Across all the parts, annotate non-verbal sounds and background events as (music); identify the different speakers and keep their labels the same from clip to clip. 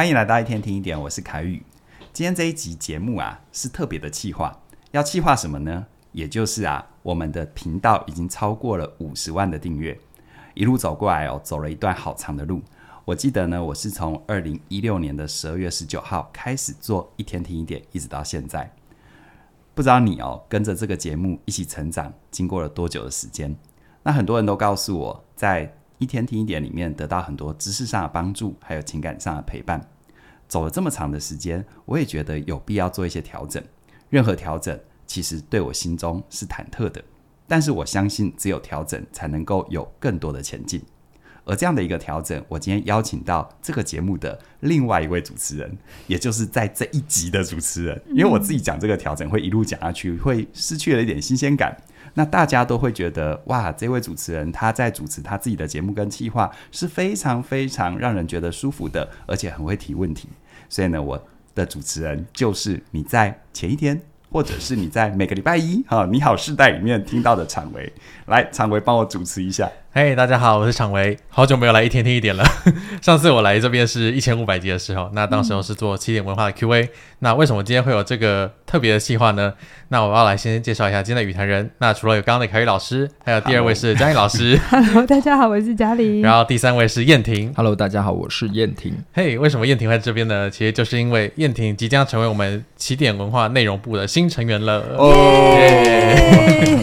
Speaker 1: 欢迎来到一天听一点，我是凯宇。今天这一集节目啊，是特别的企划，要企划什么呢？也就是啊，我们的频道已经超过了五十万的订阅，一路走过来哦，走了一段好长的路。我记得呢，我是从二零一六年的十二月十九号开始做一天听一点，一直到现在。不知道你哦，跟着这个节目一起成长，经过了多久的时间？那很多人都告诉我，在一天听一点里面得到很多知识上的帮助，还有情感上的陪伴。走了这么长的时间，我也觉得有必要做一些调整。任何调整其实对我心中是忐忑的，但是我相信只有调整才能够有更多的前进。而这样的一个调整，我今天邀请到这个节目的另外一位主持人，也就是在这一集的主持人。因为我自己讲这个调整会一路讲下去，会失去了一点新鲜感。那大家都会觉得，哇，这位主持人他在主持他自己的节目跟企划是非常非常让人觉得舒服的，而且很会提问题。所以呢，我的主持人就是你在前一天，或者是你在每个礼拜一，哈，你好世代里面听到的常维，来，常维帮我主持一下。
Speaker 2: 嘿，hey, 大家好，我是常维，好久没有来一天听一点了。(laughs) 上次我来这边是一千五百集的时候，那当时候是做起点文化的 Q&A。那为什么今天会有这个特别的计划呢？那我要来先介绍一下今天的与谈人。那除了有刚刚的凯宇老师，还有第二位是嘉玲老师。(laughs)
Speaker 3: Hello，大家好，我是嘉玲。(laughs)
Speaker 2: 然后第三位是燕婷。
Speaker 4: Hello，大家好，我是燕婷。
Speaker 2: 嘿，hey, 为什么燕婷会在这边呢？其实就是因为燕婷即将成为我们起点文化内容部的新成员了。哦。Yeah!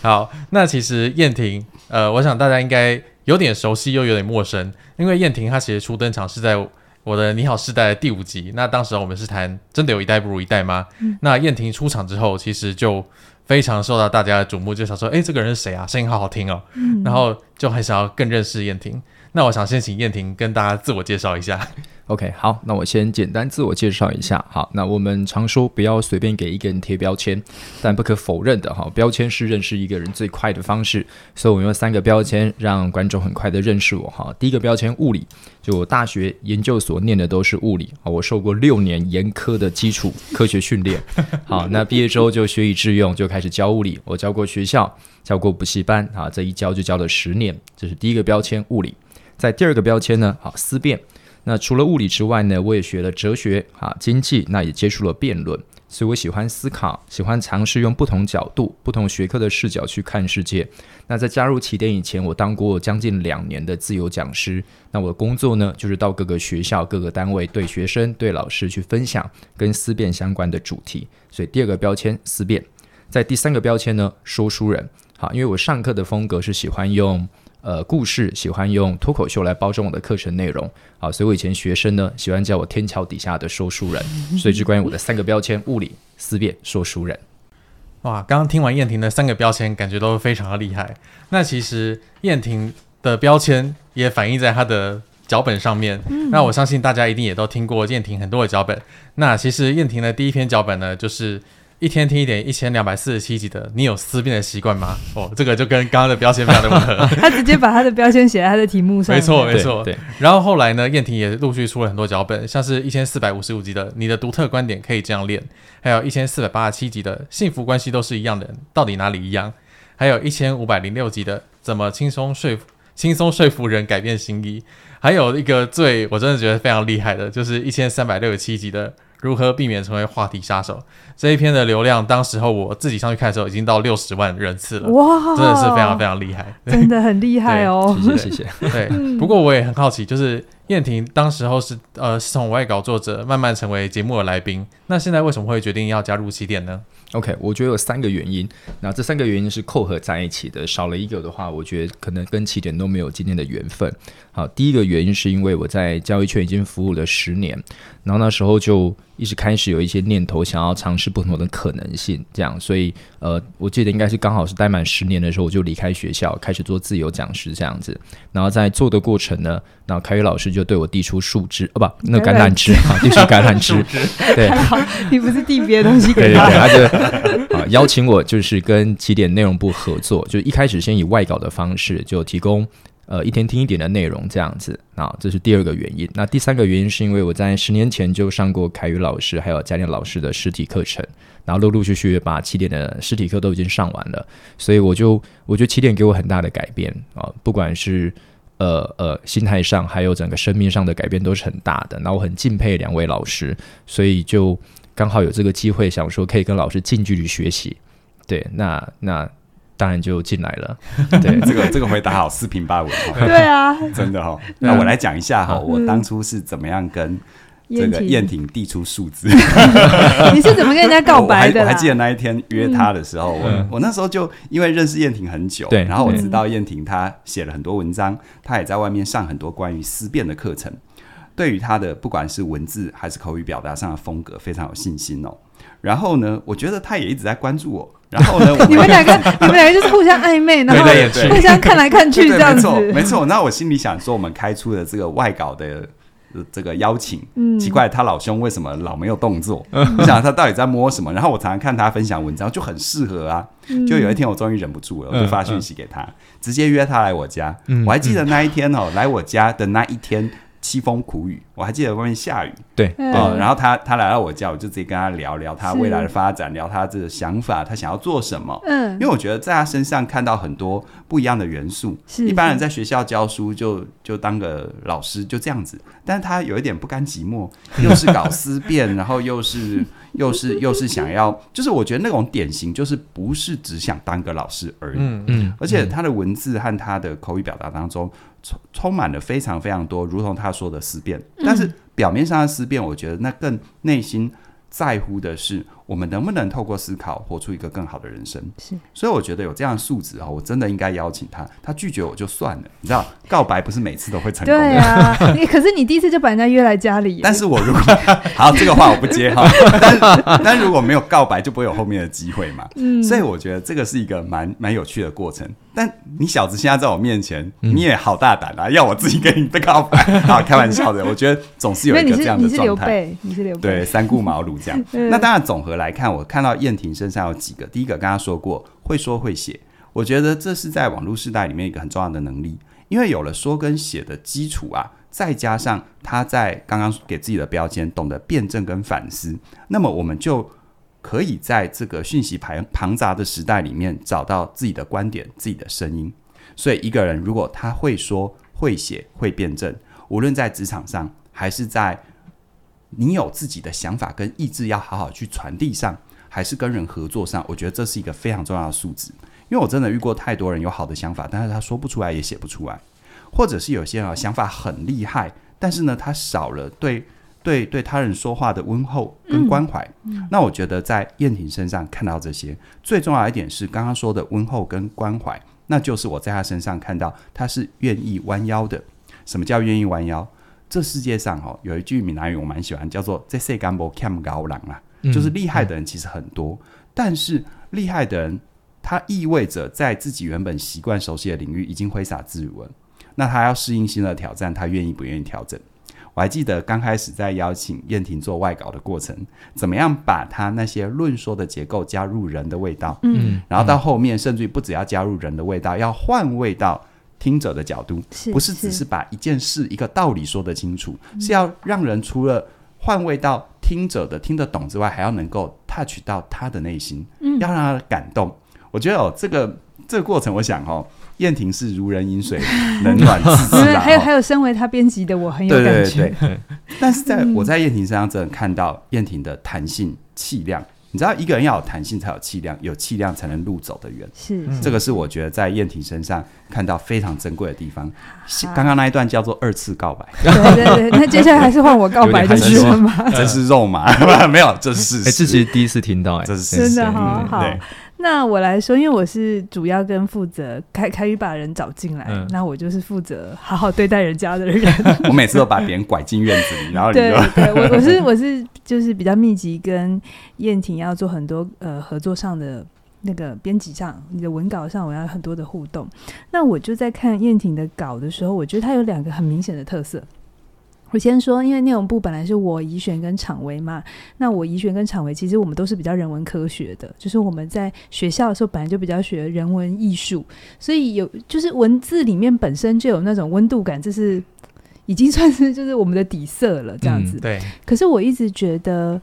Speaker 2: 好，那其实彦廷，呃，我想大家应该。有点熟悉又有点陌生，因为燕婷她其实初登场是在我的《你好世代》的第五集，那当时我们是谈真的有一代不如一代吗？嗯、那燕婷出场之后，其实就非常受到大家的瞩目，就想说，哎，这个人是谁啊？声音好好听哦，嗯、然后就很想要更认识彦廷。那我想先请燕婷跟大家自我介绍一下。
Speaker 4: OK，好，那我先简单自我介绍一下。好，那我们常说不要随便给一个人贴标签，但不可否认的哈，标签是认识一个人最快的方式。所以，我用三个标签让观众很快的认识我哈。第一个标签物理，就我大学研究所念的都是物理啊，我受过六年严苛的基础科学训练。(laughs) 好，那毕业之后就学以致用，就开始教物理。我教过学校，教过补习班啊，这一教就教了十年。这是第一个标签物理。在第二个标签呢，好，思辨。那除了物理之外呢，我也学了哲学啊，经济，那也接触了辩论，所以我喜欢思考，喜欢尝试用不同角度、不同学科的视角去看世界。那在加入起点以前，我当过将近两年的自由讲师。那我的工作呢，就是到各个学校、各个单位，对学生、对老师去分享跟思辨相关的主题。所以第二个标签思辨，在第三个标签呢，说书人。好，因为我上课的风格是喜欢用。呃，故事喜欢用脱口秀来包装我的课程内容，好，所以我以前学生呢喜欢叫我天桥底下的说书人，(laughs) 所以就关于我的三个标签：物理、思辨、说书人。
Speaker 2: 哇，刚刚听完燕婷的三个标签，感觉都非常的厉害。那其实燕婷的标签也反映在她的脚本上面。嗯、那我相信大家一定也都听过燕婷很多的脚本。那其实燕婷的第一篇脚本呢，就是。一天听一点，一千两百四十七集的，你有思辨的习惯吗？哦，这个就跟刚刚的标签非常的吻合。(laughs)
Speaker 3: 他直接把他的标签写在他的题目上。
Speaker 2: 没错，没错。对。然后后来呢，燕婷也陆续出了很多脚本，像是一千四百五十五集的《你的独特观点可以这样练》，还有一千四百八十七集的《幸福关系都是一样的人，到底哪里一样》，还有一千五百零六集的《怎么轻松说服轻松说服人改变心意》，还有一个最我真的觉得非常厉害的，就是一千三百六十七集的。(laughs) 如何避免成为话题杀手？这一篇的流量，当时候我自己上去看的时候，已经到六十万人次了。哇，真的是非常非常厉害，
Speaker 3: 真的很厉害哦。
Speaker 4: 谢 (laughs) 谢谢谢。(laughs)
Speaker 2: 对，不过我也很好奇，就是燕婷当时候是呃是从外稿作者慢慢成为节目的来宾，那现在为什么会决定要加入起点呢
Speaker 4: ？OK，我觉得有三个原因，那这三个原因是扣合在一起的，少了一个的话，我觉得可能跟起点都没有今天的缘分。好，第一个原因是因为我在教育圈已经服务了十年，然后那时候就一直开始有一些念头，想要尝试不同的可能性，这样，所以呃，我记得应该是刚好是待满十年的时候，我就离开学校，开始做自由讲师这样子。然后在做的过程呢，然后凯宇老师就对我递出树枝，哦不，那个橄榄枝啊，递出橄榄枝，
Speaker 3: 对，(laughs) 你不是递别的东西给他，
Speaker 4: 对对对，他就啊邀请我就是跟起点内容部合作，就一开始先以外稿的方式就提供。呃，一天听一点的内容这样子，啊，这是第二个原因。那第三个原因是因为我在十年前就上过凯宇老师还有嘉玲老师的实体课程，然后陆陆续续把起点的实体课都已经上完了，所以我就我觉得起点给我很大的改变啊，不管是呃呃心态上还有整个生命上的改变都是很大的。那我很敬佩两位老师，所以就刚好有这个机会，想说可以跟老师近距离学习。对，那那当然就进来了。(laughs) 对，
Speaker 1: 这个这个回答好四平八稳。
Speaker 3: 对啊，(laughs)
Speaker 1: 真的哈。那我来讲一下哈，我当初是怎么样跟。这个燕婷递出数字，(laughs)
Speaker 3: 你是怎么跟人家告白的？
Speaker 1: 我还记得那一天约他的时候，我我那时候就因为认识燕婷很久，对，然后我知道燕婷她写了很多文章，她也在外面上很多关于思辨的课程，对于她的不管是文字还是口语表达上的风格非常有信心哦。然后呢，我觉得她也一直在关注我。然后呢，(laughs)
Speaker 3: 你们两个你们两个就是互相暧昧，然后互相看来看去这样子，
Speaker 1: 没错。那我心里想说，我们开出的这个外稿的。这个邀请，嗯、奇怪，他老兄为什么老没有动作？(laughs) 我、嗯、想他到底在摸什么？然后我常常看他分享文章，就很适合啊。嗯、就有一天我终于忍不住了，我就发讯息给他，嗯、直接约他来我家。嗯、我还记得那一天哦，嗯、来我家的那一天。凄风苦雨，我还记得外面下雨。
Speaker 4: 对，
Speaker 1: 哦，然后他他来到我家，我就直接跟他聊聊他未来的发展，聊他这个想法，他想要做什么。嗯，因为我觉得在他身上看到很多不一样的元素。是，一般人在学校教书就就当个老师就这样子，但是他有一点不甘寂寞，(laughs) 又是搞思辨，然后又是 (laughs) 又是又是想要，就是我觉得那种典型就是不是只想当个老师而已。嗯嗯，而且他的文字和他的口语表达当中。充充满了非常非常多，如同他说的思辨，但是表面上的思辨，我觉得那更内心在乎的是。我们能不能透过思考活出一个更好的人生？是，所以我觉得有这样的素质啊，我真的应该邀请他。他拒绝我就算了，你知道，告白不是每次都会成功的。
Speaker 3: 对啊，你 (laughs) 可是你第一次就把人家约来家里。
Speaker 1: 但是我如果 (laughs) 好，这个话我不接哈。但但如果没有告白，就不会有后面的机会嘛。嗯，所以我觉得这个是一个蛮蛮有趣的过程。但你小子现在在我面前，你也好大胆啊，要我自己跟你告白 (laughs) 好？开玩笑的，我觉得总是有一个这样的状态。你是刘备，
Speaker 3: 你是刘备，
Speaker 1: 对，三顾茅庐这样。那当然总和来看，我看到燕婷身上有几个。第一个，刚刚说过，会说会写，我觉得这是在网络时代里面一个很重要的能力。因为有了说跟写的基础啊，再加上他在刚刚给自己的标签，懂得辩证跟反思，那么我们就可以在这个讯息庞庞杂的时代里面找到自己的观点、自己的声音。所以，一个人如果他会说、会写、会辩证，无论在职场上还是在你有自己的想法跟意志，要好好去传递上，还是跟人合作上，我觉得这是一个非常重要的素质。因为我真的遇过太多人有好的想法，但是他说不出来，也写不出来，或者是有些人想法很厉害，但是呢，他少了对对对他人说话的温厚跟关怀。嗯，那我觉得在燕婷身上看到这些，最重要一点是刚刚说的温厚跟关怀，那就是我在他身上看到他是愿意弯腰的。什么叫愿意弯腰？这世界上哦，有一句闽南语我蛮喜欢，叫做“这世间无欠高人啊”，就是厉害的人其实很多，嗯、但是厉害的人，他意味着在自己原本习惯熟悉的领域已经挥洒自如了。那他要适应新的挑战，他愿意不愿意调整？我还记得刚开始在邀请燕婷做外稿的过程，怎么样把他那些论说的结构加入人的味道？嗯，然后到后面甚至于不只要加入人的味道，要换味道。听者的角度，不是只是把一件事、一个道理说得清楚，是，要让人除了换位到听者的听得懂之外，还要能够 touch 到他的内心，嗯，要让他感动。我觉得哦，这个这个过程，我想哦，燕婷是如人饮水，冷暖自知。(laughs)
Speaker 3: 还有还有，身为他编辑的我很有感觉。对对对对，(laughs)
Speaker 1: 但是在我在燕婷身上，真的看到燕婷的弹性、气量。你知道一个人要有弹性才有气量，有气量才能路走得远。是，这个是我觉得在燕婷身上看到非常珍贵的地方。刚刚那一段叫做二次告白。(laughs)
Speaker 3: 对对对，那接下来还是换我告白的是吗？(laughs)
Speaker 1: 这是肉麻，(laughs) 没有，这是
Speaker 4: 哎，这是第一次听到，哎，
Speaker 1: 这是
Speaker 3: 真的好好。那我来说，因为我是主要跟负责凯凯宇把人找进来，嗯、那我就是负责好好对待人家的人。(laughs)
Speaker 1: 我每次都把别人拐进院子里，然后你
Speaker 3: 对对，我我是我是就是比较密集跟燕婷要做很多呃合作上的那个编辑上，你的文稿上我要很多的互动。那我就在看燕婷的稿的时候，我觉得她有两个很明显的特色。我先说，因为内容部本来是我怡璇跟厂维嘛，那我怡璇跟厂维其实我们都是比较人文科学的，就是我们在学校的时候本来就比较学人文艺术，所以有就是文字里面本身就有那种温度感，这是已经算是就是我们的底色了，这样子。嗯、对。可是我一直觉得，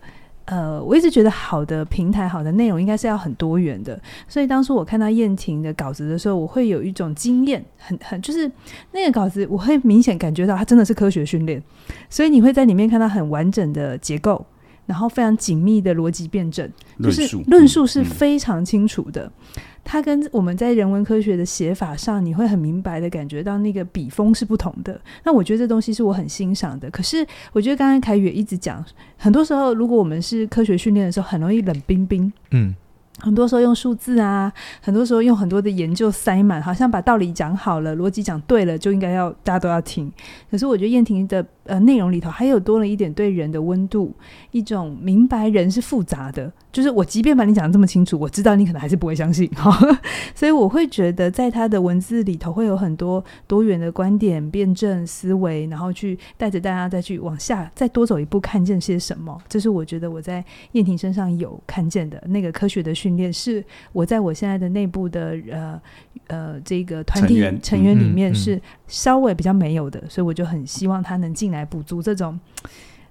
Speaker 3: 呃，我一直觉得好的平台、好的内容应该是要很多元的。所以当初我看到燕婷的稿子的时候，我会有一种经验，很很就是那个稿子，我会明显感觉到它真的是科学训练。所以你会在里面看到很完整的结构，然后非常紧密的逻辑辩证，就是论述是非常清楚的。嗯嗯它跟我们在人文科学的写法上，你会很明白的感觉到那个笔锋是不同的。那我觉得这东西是我很欣赏的。可是我觉得刚刚凯宇也一直讲，很多时候如果我们是科学训练的时候，很容易冷冰冰。嗯。很多时候用数字啊，很多时候用很多的研究塞满，好像把道理讲好了，逻辑讲对了，就应该要大家都要听。可是我觉得燕婷的呃内容里头还有多了一点对人的温度，一种明白人是复杂的。就是我即便把你讲的这么清楚，我知道你可能还是不会相信哈。(laughs) 所以我会觉得在他的文字里头会有很多多元的观点、辩证思维，然后去带着大家再去往下再多走一步，看见些什么。这是我觉得我在燕婷身上有看见的那个科学的训。训练是我在我现在的内部的呃呃这个团体成员里面是稍微比较没有的，所以我就很希望他能进来补足这种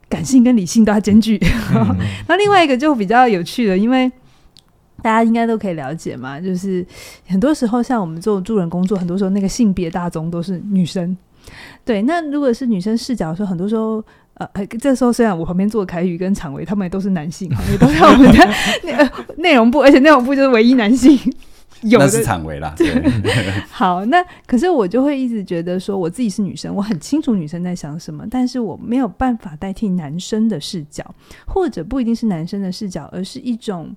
Speaker 3: 感性跟理性都要兼具。(laughs) 那另外一个就比较有趣的，因为大家应该都可以了解嘛，就是很多时候像我们做助人工作，很多时候那个性别大宗都是女生。对，那如果是女生视角的时候，很多时候。呃，这时候虽然我旁边坐凯宇跟常维，他们也都是男性，也都在我们的 (laughs) 内内容部，而且内容部就是唯一男性有。
Speaker 1: 那是昶维啦。对。(laughs)
Speaker 3: 好，那可是我就会一直觉得说，我自己是女生，我很清楚女生在想什么，但是我没有办法代替男生的视角，或者不一定是男生的视角，而是一种。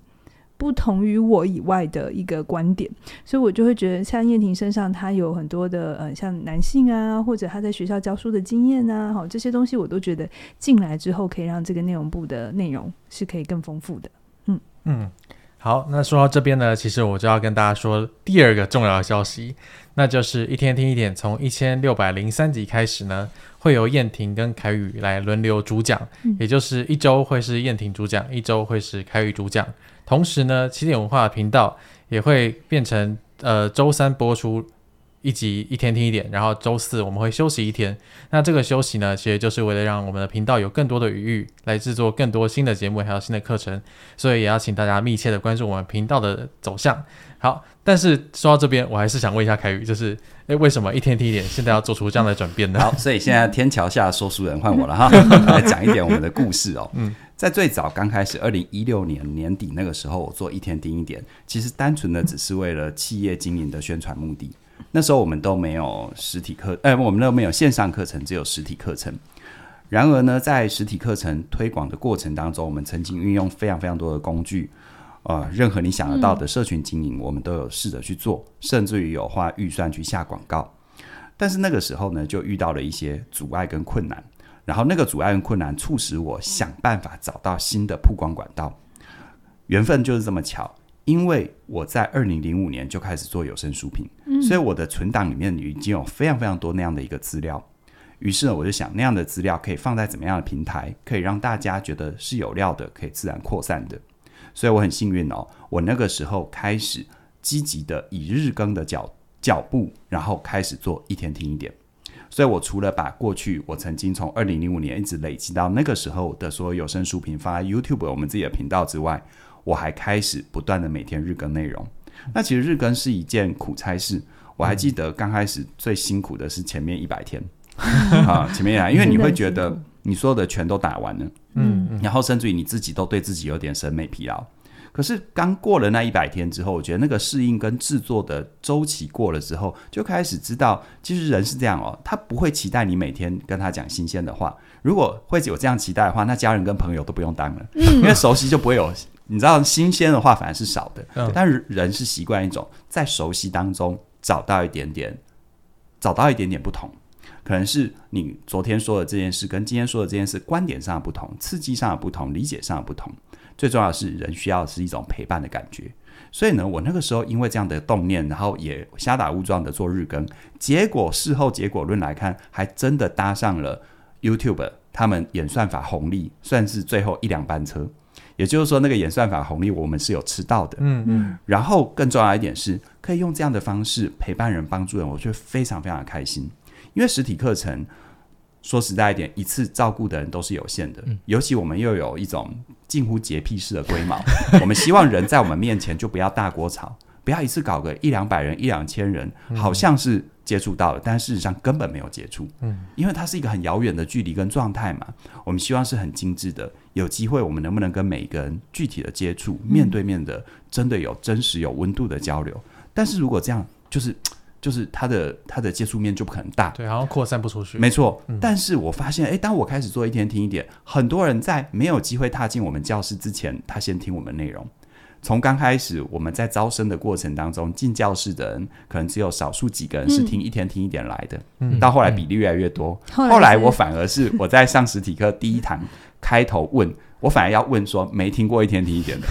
Speaker 3: 不同于我以外的一个观点，所以我就会觉得，像燕婷身上，她有很多的呃，像男性啊，或者她在学校教书的经验啊，好，这些东西我都觉得进来之后，可以让这个内容部的内容是可以更丰富的。嗯嗯，
Speaker 2: 好，那说到这边呢，其实我就要跟大家说第二个重要的消息，那就是一天听一点，从一千六百零三集开始呢，会由燕婷跟凯宇来轮流主讲，嗯、也就是一周会是燕婷主讲，一周会是凯宇主讲。同时呢，起点文化的频道也会变成呃周三播出一集，一天听一点，然后周四我们会休息一天。那这个休息呢，其实就是为了让我们的频道有更多的余裕来制作更多新的节目，还有新的课程。所以也要请大家密切的关注我们频道的走向。好，但是说到这边，我还是想问一下凯宇，就是诶，为什么一天听一点现在要做出这样的转变呢？
Speaker 1: 好，(laughs) 所以现在天桥下说书人换我了哈，来讲一点我们的故事哦。嗯。在最早刚开始，二零一六年年底那个时候，我做一天听一点，其实单纯的只是为了企业经营的宣传目的。那时候我们都没有实体课，哎，我们都没有线上课程，只有实体课程。然而呢，在实体课程推广的过程当中，我们曾经运用非常非常多的工具，呃，任何你想得到的社群经营，我们都有试着去做，甚至于有花预算去下广告。但是那个时候呢，就遇到了一些阻碍跟困难。然后那个阻碍跟困难促使我想办法找到新的曝光管道，缘分就是这么巧，因为我在二零零五年就开始做有声书评，所以我的存档里面已经有非常非常多那样的一个资料。于是呢，我就想那样的资料可以放在怎么样的平台，可以让大家觉得是有料的，可以自然扩散的。所以我很幸运哦，我那个时候开始积极的以日更的脚脚步，然后开始做一天听一点。所以，我除了把过去我曾经从二零零五年一直累积到那个时候的所有有声书评放在 YouTube 我们自己的频道之外，我还开始不断的每天日更内容。那其实日更是一件苦差事。我还记得刚开始最辛苦的是前面一百天 (laughs) 啊，前面来，(laughs) 因为你会觉得你所有的全都打完了，嗯，然后甚至于你自己都对自己有点审美疲劳。可是刚过了那一百天之后，我觉得那个适应跟制作的周期过了之后，就开始知道，其实人是这样哦，他不会期待你每天跟他讲新鲜的话。如果会有这样期待的话，那家人跟朋友都不用当了，因为熟悉就不会有，你知道，新鲜的话反而是少的。但是人是习惯一种在熟悉当中找到一点点，找到一点点不同，可能是你昨天说的这件事跟今天说的这件事观点上的不同，刺激上的不同，理解上的不同。最重要的是，人需要的是一种陪伴的感觉。所以呢，我那个时候因为这样的动念，然后也瞎打误撞的做日更，结果事后结果论来看，还真的搭上了 YouTube 他们演算法红利，算是最后一辆班车。也就是说，那个演算法红利我们是有吃到的。嗯嗯。然后更重要一点是，可以用这样的方式陪伴人、帮助人，我觉得非常非常的开心。因为实体课程。说实在一点，一次照顾的人都是有限的，尤其我们又有一种近乎洁癖式的龟毛，(laughs) 我们希望人在我们面前就不要大锅炒，不要一次搞个一两百人、一两千人，好像是。接触到了，但事实上根本没有接触，嗯，因为它是一个很遥远的距离跟状态嘛。我们希望是很精致的，有机会我们能不能跟每一个人具体的接触，面对面的，真的有真实有温度的交流。但是如果这样，就是就是他的他的接触面就不可能大，
Speaker 2: 对，然后扩散不出去。
Speaker 1: 没错，但是我发现，哎，当我开始做一天听一点，很多人在没有机会踏进我们教室之前，他先听我们内容。从刚开始，我们在招生的过程当中，进教室的人可能只有少数几个人是听一天听一点来的。嗯，到后来比例越来越多。嗯、后来我反而是我在上实体课第一堂开头问，我反而要问说没听过一天听一点的，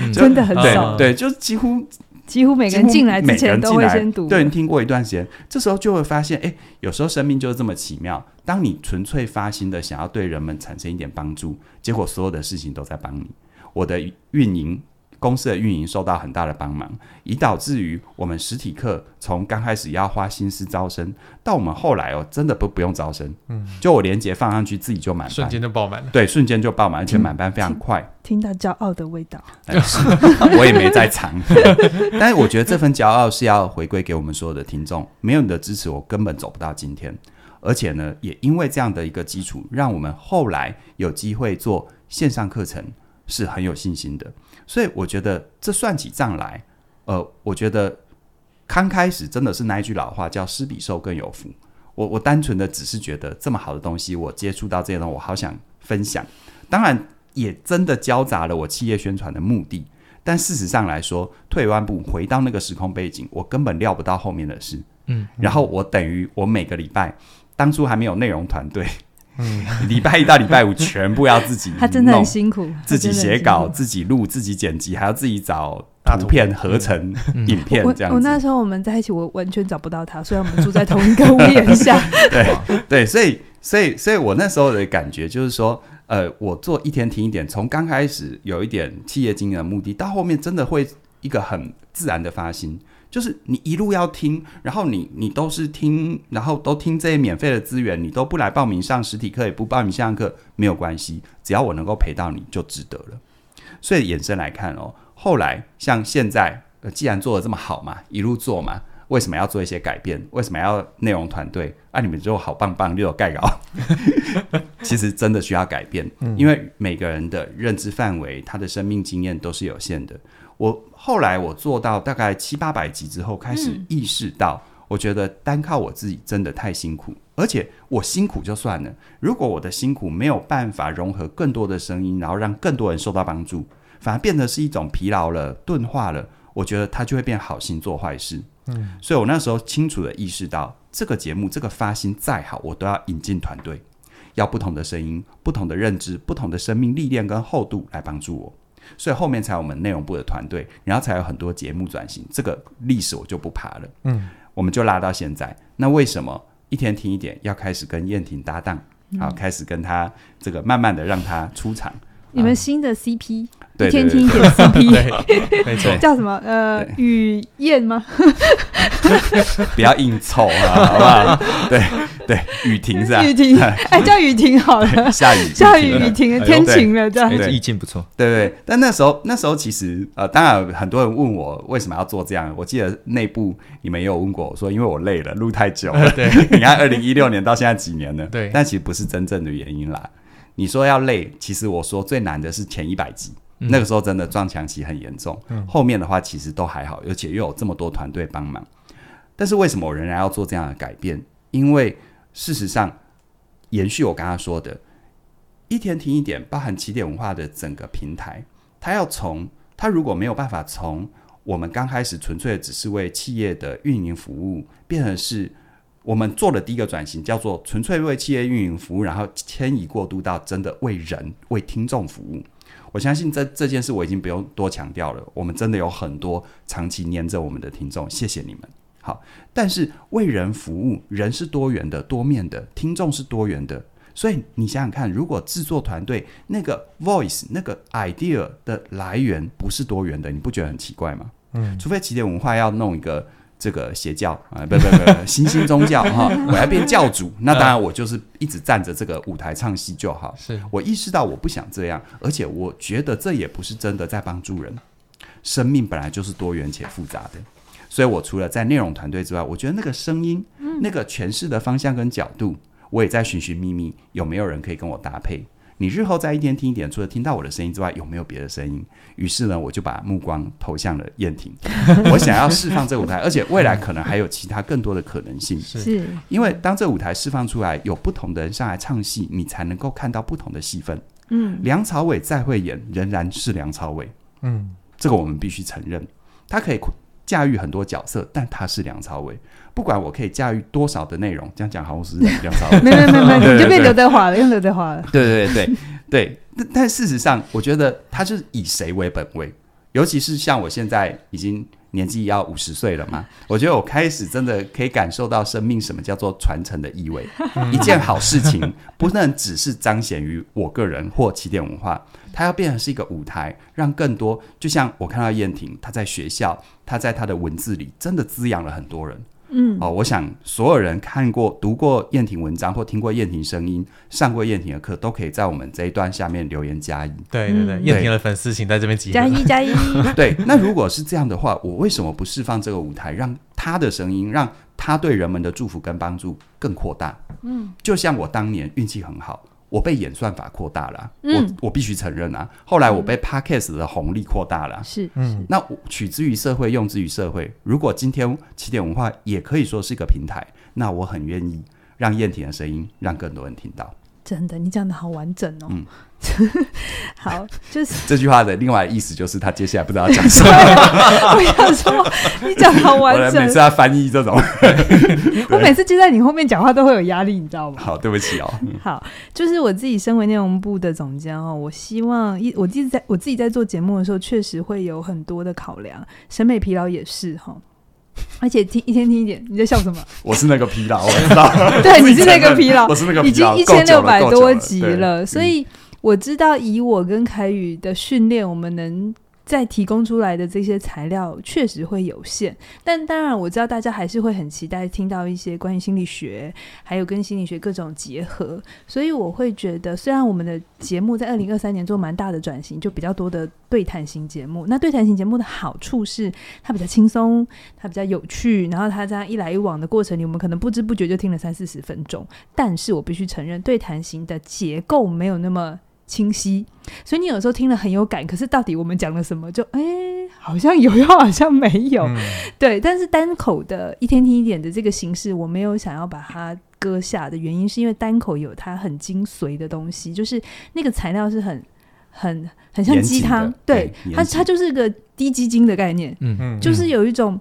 Speaker 3: 嗯、真的很少。
Speaker 1: 对，就几乎
Speaker 3: 几乎每个人进来之前都会先读，
Speaker 1: 对，听过一段时间，这时候就会发现，哎，有时候生命就是这么奇妙。当你纯粹发心的想要对人们产生一点帮助，结果所有的事情都在帮你。我的运营。公司的运营受到很大的帮忙，以导致于我们实体课从刚开始要花心思招生，到我们后来哦，真的不不用招生，嗯，就我连接放上去，自己就满班，
Speaker 2: 瞬间就爆满了，
Speaker 1: 对，瞬间就爆满，而且满班非常快，
Speaker 3: 听，听到骄傲的味道，(laughs)
Speaker 1: 我也没在藏，(laughs) 但是我觉得这份骄傲是要回归给我们所有的听众，没有你的支持，我根本走不到今天，而且呢，也因为这样的一个基础，让我们后来有机会做线上课程，是很有信心的。所以我觉得这算起账来，呃，我觉得刚开始真的是那一句老话叫“施比受更有福”我。我我单纯的只是觉得这么好的东西，我接触到这些东西，我好想分享。当然，也真的交杂了我企业宣传的目的。但事实上来说，退一万步，回到那个时空背景，我根本料不到后面的事。嗯，嗯，然后我等于我每个礼拜，当初还没有内容团队。嗯，(laughs) 礼拜一到礼拜五全部要自己，(laughs)
Speaker 3: 他真的很辛苦，
Speaker 1: 自己写稿、自己录、自己剪辑，还要自己找图片合成 (laughs) 影片这样。
Speaker 3: 我，我那时候我们在一起，我完全找不到他，虽然我们住在同一个屋檐下。
Speaker 1: 对对，所以所以所以我那时候的感觉就是说，呃，我做一天听一点，从刚开始有一点企业经营的目的，到后面真的会一个很自然的发心。就是你一路要听，然后你你都是听，然后都听这些免费的资源，你都不来报名上实体课，也不报名线上课，没有关系，只要我能够陪到你就值得了。所以延伸来看哦，后来像现在，呃，既然做的这么好嘛，一路做嘛，为什么要做一些改变？为什么要内容团队？啊，你们就好棒棒，就有盖稿。(laughs) 其实真的需要改变，因为每个人的认知范围，他的生命经验都是有限的。我后来我做到大概七八百集之后，开始意识到，我觉得单靠我自己真的太辛苦，而且我辛苦就算了，如果我的辛苦没有办法融合更多的声音，然后让更多人受到帮助，反而变得是一种疲劳了、钝化了，我觉得它就会变好心做坏事。嗯，所以我那时候清楚的意识到，这个节目这个发心再好，我都要引进团队，要不同的声音、不同的认知、不同的生命历练跟厚度来帮助我。所以后面才有我们内容部的团队，然后才有很多节目转型。这个历史我就不爬了。嗯，我们就拉到现在。那为什么一天听一点要开始跟燕婷搭档？好，开始跟他这个慢慢的让他出场。
Speaker 3: 你们新的 CP。
Speaker 1: 一
Speaker 3: 天听一点 CP，(laughs) (laughs)
Speaker 2: 没错，
Speaker 3: 叫什么？呃，雨燕吗？(laughs)
Speaker 1: 不要硬凑啊，好不好？对对，雨婷是吧？
Speaker 3: 雨婷，哎，叫雨婷好了。
Speaker 1: 下雨，
Speaker 3: 下雨，雨停，天晴了，这样。
Speaker 4: 意境不错，
Speaker 1: 对对。但那时候，那时候其实呃，当然很多人问我为什么要做这样。我记得内部你们也有问过我说，因为我累了，录太久了。对，你看二零一六年到现在几年了？对。但其实不是真正的原因啦。你说要累，其实我说最难的是前一百集。那个时候真的撞墙期很严重，嗯，后面的话其实都还好，而且又有这么多团队帮忙。但是为什么我仍然要做这样的改变？因为事实上，延续我刚刚说的，一天听一点，包含起点文化的整个平台，它要从它如果没有办法从我们刚开始纯粹只是为企业的运营服务，变成是我们做的第一个转型，叫做纯粹为企业运营服务，然后迁移过渡到真的为人、为听众服务。我相信这这件事我已经不用多强调了。我们真的有很多长期黏着我们的听众，谢谢你们。好，但是为人服务，人是多元的、多面的，听众是多元的。所以你想想看，如果制作团队那个 voice、那个 idea 的来源不是多元的，你不觉得很奇怪吗？嗯，除非起点文化要弄一个这个邪教 (laughs) 啊，不不不，不，新兴宗教哈，我要变教主，(laughs) 那当然我就是一直站着这个舞台唱戏就好。
Speaker 2: 是
Speaker 1: 我意识到我不想这样，而且我觉得这也不是真的在帮助人。生命本来就是多元且复杂的，所以我除了在内容团队之外，我觉得那个声音、那个诠释的方向跟角度，我也在寻寻觅觅，有没有人可以跟我搭配。你日后在一天听一点，除了听到我的声音之外，有没有别的声音？于是呢，我就把目光投向了燕婷。(laughs) 我想要释放这舞台，而且未来可能还有其他更多的可能性。
Speaker 3: 是，
Speaker 1: 因为当这舞台释放出来，有不同的人上来唱戏，你才能够看到不同的戏份。嗯，梁朝伟再会演，仍然是梁朝伟。嗯，这个我们必须承认，他可以驾驭很多角色，但他是梁朝伟。不管我可以驾驭多少的内容，这样讲好像是梁朝伟。(laughs)
Speaker 3: 没没没有没有，你就变刘德华了，用刘德华了。
Speaker 1: 对对对对对，但但事实上，我觉得他就是以谁为本位，尤其是像我现在已经年纪要五十岁了嘛，我觉得我开始真的可以感受到生命什么叫做传承的意味。一件好事情不能只是彰显于我个人或起点文化。它要变成是一个舞台，让更多，就像我看到燕婷，她在学校，她在她的文字里，真的滋养了很多人。嗯，哦，我想所有人看过、读过燕婷文章或听过燕婷声音、上过燕婷的课，都可以在我们这一段下面留言加一。
Speaker 2: 对对对，燕婷的粉丝请在这边集。
Speaker 3: 加一 (laughs) 加一。(laughs)
Speaker 1: 对，那如果是这样的话，我为什么不释放这个舞台，让他的声音，让他对人们的祝福跟帮助更扩大？嗯，就像我当年运气很好。我被演算法扩大了、啊嗯，我我必须承认啊。后来我被 Podcast 的红利扩大了、啊，
Speaker 3: 是，
Speaker 1: 嗯。那取之于社会，用之于社会。如果今天起点文化也可以说是一个平台，那我很愿意让燕婷的声音让更多人听到。
Speaker 3: 真的，你讲的好完整哦。嗯，(laughs) 好，就是 (laughs)
Speaker 1: 这句话的另外意思就是他接下来不知道要讲什么。(laughs)
Speaker 3: 不要说，你讲的好完整。
Speaker 1: 我每次要翻译这种，
Speaker 3: 我每次接在你后面讲话都会有压力，你知道吗？
Speaker 1: 好，对不起哦。
Speaker 3: 好，就是我自己身为内容部的总监哦，我希望一我自己在我自己在做节目的时候，确实会有很多的考量，审美疲劳也是哈。(laughs) 而且听一天听一点，你在笑什么？
Speaker 1: 我是那个疲劳，我知道。(laughs)
Speaker 3: 对，你是那个疲劳，
Speaker 1: 我是那个疲劳，
Speaker 3: 已经一千六百多集了，了，所以我知道以我跟凯宇的训练，我们能。再提供出来的这些材料确实会有限，但当然我知道大家还是会很期待听到一些关于心理学，还有跟心理学各种结合，所以我会觉得，虽然我们的节目在二零二三年做蛮大的转型，就比较多的对谈型节目。那对谈型节目的好处是它比较轻松，它比较有趣，然后它这样一来一往的过程里，我们可能不知不觉就听了三四十分钟。但是我必须承认，对谈型的结构没有那么。清晰，所以你有时候听了很有感，可是到底我们讲了什么？就哎、欸，好像有，又好像没有、嗯。对，但是单口的一天听一点的这个形式，我没有想要把它割下的原因，是因为单口有它很精髓的东西，就是那个材料是很、很、很像鸡汤。对，它它就是个低基金的概念。嗯嗯，就是有一种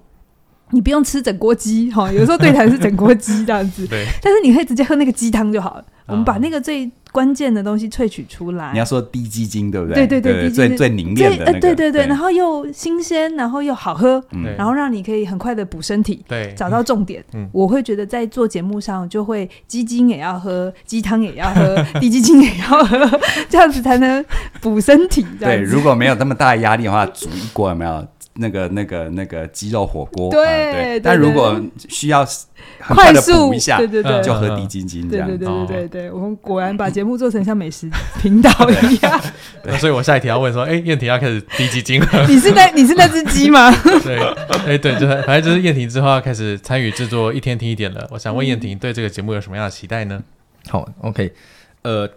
Speaker 3: 你不用吃整锅鸡哈，有时候对谈是整锅鸡这样子。(laughs) 对，但是你可以直接喝那个鸡汤就好了。我们把那个最关键的东西萃取出来。你
Speaker 1: 要说低基金，对不
Speaker 3: 对？对对对，最
Speaker 1: 最凝练的、那个。
Speaker 3: 对对对，然后又新鲜，然后又好喝，然后让你可以很快的补身体。对，找到重点。嗯，我会觉得在做节目上，就会鸡精也要喝，鸡汤也要喝，(laughs) 低基金也要喝，(laughs) 这样子才能补身体。对，
Speaker 1: 如果没有那么大的压力的话，煮一锅有没有？那个、那个、那个鸡肉火锅，
Speaker 3: 对、啊、对。
Speaker 1: 但如果需要很快的补一下，
Speaker 3: 对对对，
Speaker 1: 就喝低筋筋这样。
Speaker 3: 对对对对对对，我们果然把节目做成像美食频道一样。(laughs)
Speaker 2: 对，所以我下一题要问说，哎，燕婷要开始低筋筋了。(laughs)
Speaker 3: 你是那，你是那只鸡吗？(laughs)
Speaker 2: 对，哎对，就是反正就是燕婷之后要开始参与制作一天听一点了。我想问燕婷对这个节目有什么样的期待呢？
Speaker 4: 好，OK，呃。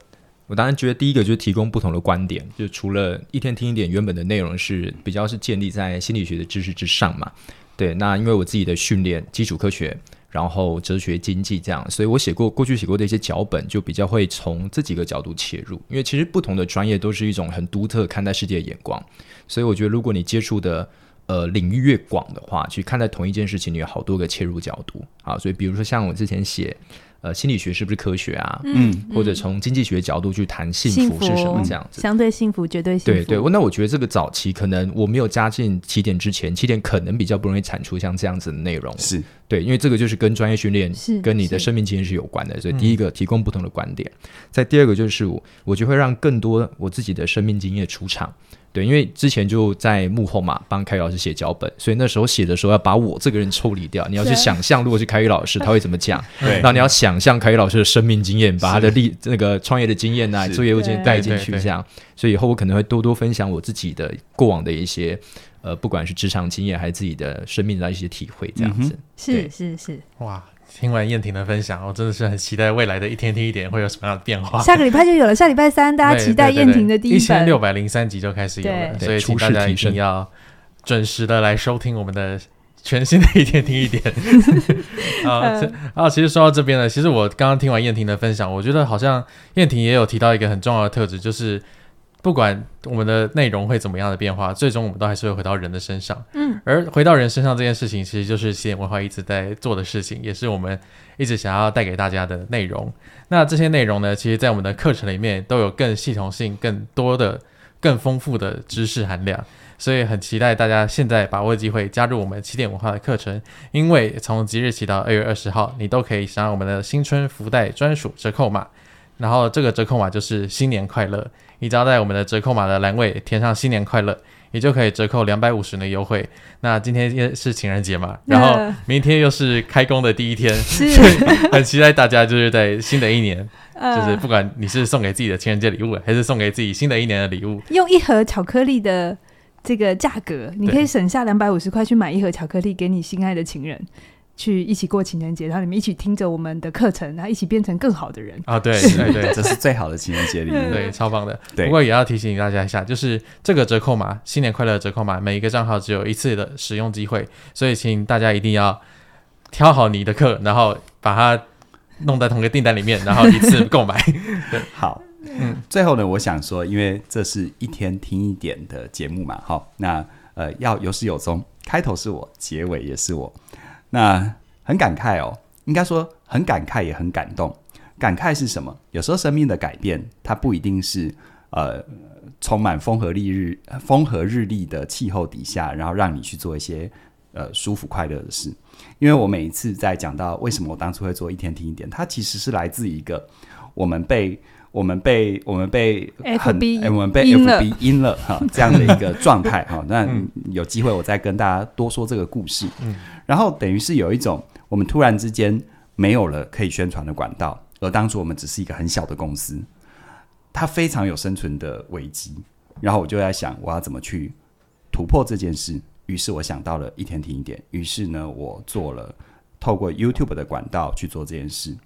Speaker 4: 我当然觉得第一个就是提供不同的观点，就除了一天听一点原本的内容是比较是建立在心理学的知识之上嘛，对。那因为我自己的训练基础科学，然后哲学、经济这样，所以我写过过去写过的一些脚本，就比较会从这几个角度切入。因为其实不同的专业都是一种很独特看待世界的眼光，所以我觉得如果你接触的呃领域越广的话，去看待同一件事情，你有好多个切入角度啊。所以比如说像我之前写。呃，心理学是不是科学啊？嗯，或者从经济学角度去谈幸福是什么这样子？
Speaker 3: 相对幸福，绝对幸福。
Speaker 4: 对对，那我觉得这个早期可能我没有加进起点之前，起点可能比较不容易产出像这样子的内容。
Speaker 1: 是
Speaker 4: 对，因为这个就是跟专业训练、跟你的生命经验是有关的。所以第一个提供不同的观点，再第二个就是我，我就会让更多我自己的生命经验出场。对，因为之前就在幕后嘛，帮凯宇老师写脚本，所以那时候写的时候要把我这个人抽离掉，你要去想象，如果是凯宇老师，他会怎么讲？(laughs)
Speaker 1: 对，
Speaker 4: 那你要想象凯宇老师的生命经验，把他的历那个创业的经验啊，做业务经验带进去，这样。所以以后我可能会多多分享我自己的过往的一些，呃，不管是职场经验还是自己的生命的一些体会，这样子。
Speaker 3: 是是是，
Speaker 2: 哇。听完燕婷的分享，我真的是很期待未来的一天听一点会有什么样的变化。
Speaker 3: 下个礼拜就有了，下礼拜三大家期待燕婷的第一
Speaker 2: 一千六百零三集就开始有了，所以请大家一定要准时的来收听我们的全新的一天听一点。(laughs) 啊，啊，其实说到这边呢，其实我刚刚听完燕婷的分享，我觉得好像燕婷也有提到一个很重要的特质，就是。不管我们的内容会怎么样的变化，最终我们都还是会回到人的身上。嗯，而回到人身上这件事情，其实就是起点文化一直在做的事情，也是我们一直想要带给大家的内容。那这些内容呢，其实，在我们的课程里面都有更系统性、更多的、更丰富的知识含量。所以很期待大家现在把握机会加入我们起点文化的课程，因为从即日起到二月二十号，你都可以享有我们的新春福袋专属折扣码。然后这个折扣码就是新年快乐，你只要在我们的折扣码的栏位填上新年快乐，也就可以折扣两百五十的优惠。那今天也是情人节嘛，然后明天又是开工的第一天，(laughs) 所以很期待大家就是在新的一年，(laughs) 就是不管你是送给自己的情人节礼物，还是送给自己新的一年的礼物，
Speaker 3: 用一盒巧克力的这个价格，你可以省下两百五十块去买一盒巧克力给你心爱的情人。去一起过情人节，然后你们一起听着我们的课程，然后一起变成更好的人
Speaker 2: 啊！对对对，(laughs)
Speaker 1: 这是最好的情人节礼物，
Speaker 2: 对，超棒的。不过也要提醒大家一下，就是这个折扣码“新年快乐”折扣码，每一个账号只有一次的使用机会，所以请大家一定要挑好你的课，然后把它弄在同一个订单里面，然后一次 (laughs) 购买。对，
Speaker 1: 好，嗯，最后呢，我想说，因为这是一天听一点的节目嘛，好，那呃，要有始有终，开头是我，结尾也是我。那很感慨哦，应该说很感慨，也很感动。感慨是什么？有时候生命的改变，它不一定是呃充满风和日丽、风和日丽的气候底下，然后让你去做一些呃舒服快乐的事。因为我每一次在讲到为什么我当初会做一天听一点，它其实是来自一个我们被。我们被我们被很
Speaker 3: FB
Speaker 1: 哎，我们被 FB 阴了哈，(laughs) 这样的一个状态哈。那有机会我再跟大家多说这个故事。嗯，然后等于是有一种我们突然之间没有了可以宣传的管道，而当初我们只是一个很小的公司，它非常有生存的危机。然后我就在想，我要怎么去突破这件事？于是我想到了一天听一点。于是呢，我做了透过 YouTube 的管道去做这件事。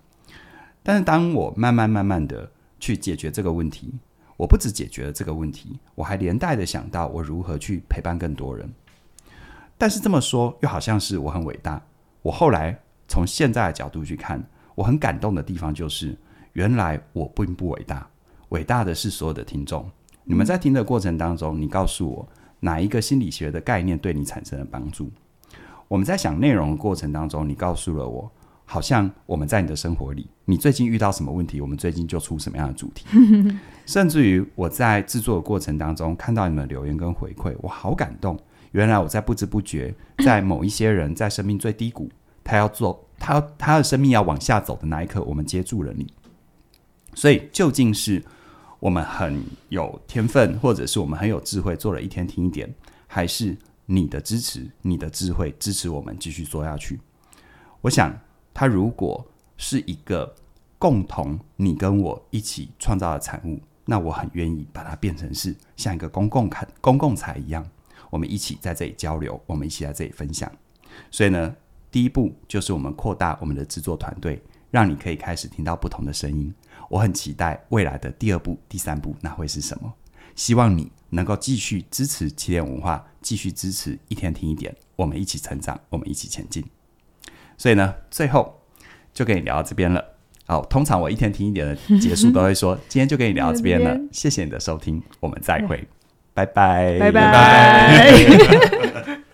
Speaker 1: 但是当我慢慢慢慢的。去解决这个问题，我不只解决了这个问题，我还连带的想到我如何去陪伴更多人。但是这么说又好像是我很伟大。我后来从现在的角度去看，我很感动的地方就是，原来我并不伟大，伟大的是所有的听众。你们在听的过程当中，你告诉我哪一个心理学的概念对你产生了帮助？我们在想内容的过程当中，你告诉了我。好像我们在你的生活里，你最近遇到什么问题，我们最近就出什么样的主题。(laughs) 甚至于我在制作的过程当中，看到你们留言跟回馈，我好感动。原来我在不知不觉，在某一些人在生命最低谷，他要做他要他的生命要往下走的那一刻，我们接住了你。所以究竟是我们很有天分，或者是我们很有智慧，做了一天听一点，还是你的支持、你的智慧支持我们继续做下去？我想。它如果是一个共同你跟我一起创造的产物，那我很愿意把它变成是像一个公共看公共财一样，我们一起在这里交流，我们一起在这里分享。所以呢，第一步就是我们扩大我们的制作团队，让你可以开始听到不同的声音。我很期待未来的第二步、第三步，那会是什么？希望你能够继续支持起点文化，继续支持一天听一点，我们一起成长，我们一起前进。所以呢，最后就跟你聊到这边了。好，通常我一天听一点的结束都会说，今天就跟你聊到这边了，(laughs) 谢谢你的收听，我们再会，拜拜，
Speaker 3: 拜拜。(laughs) (laughs)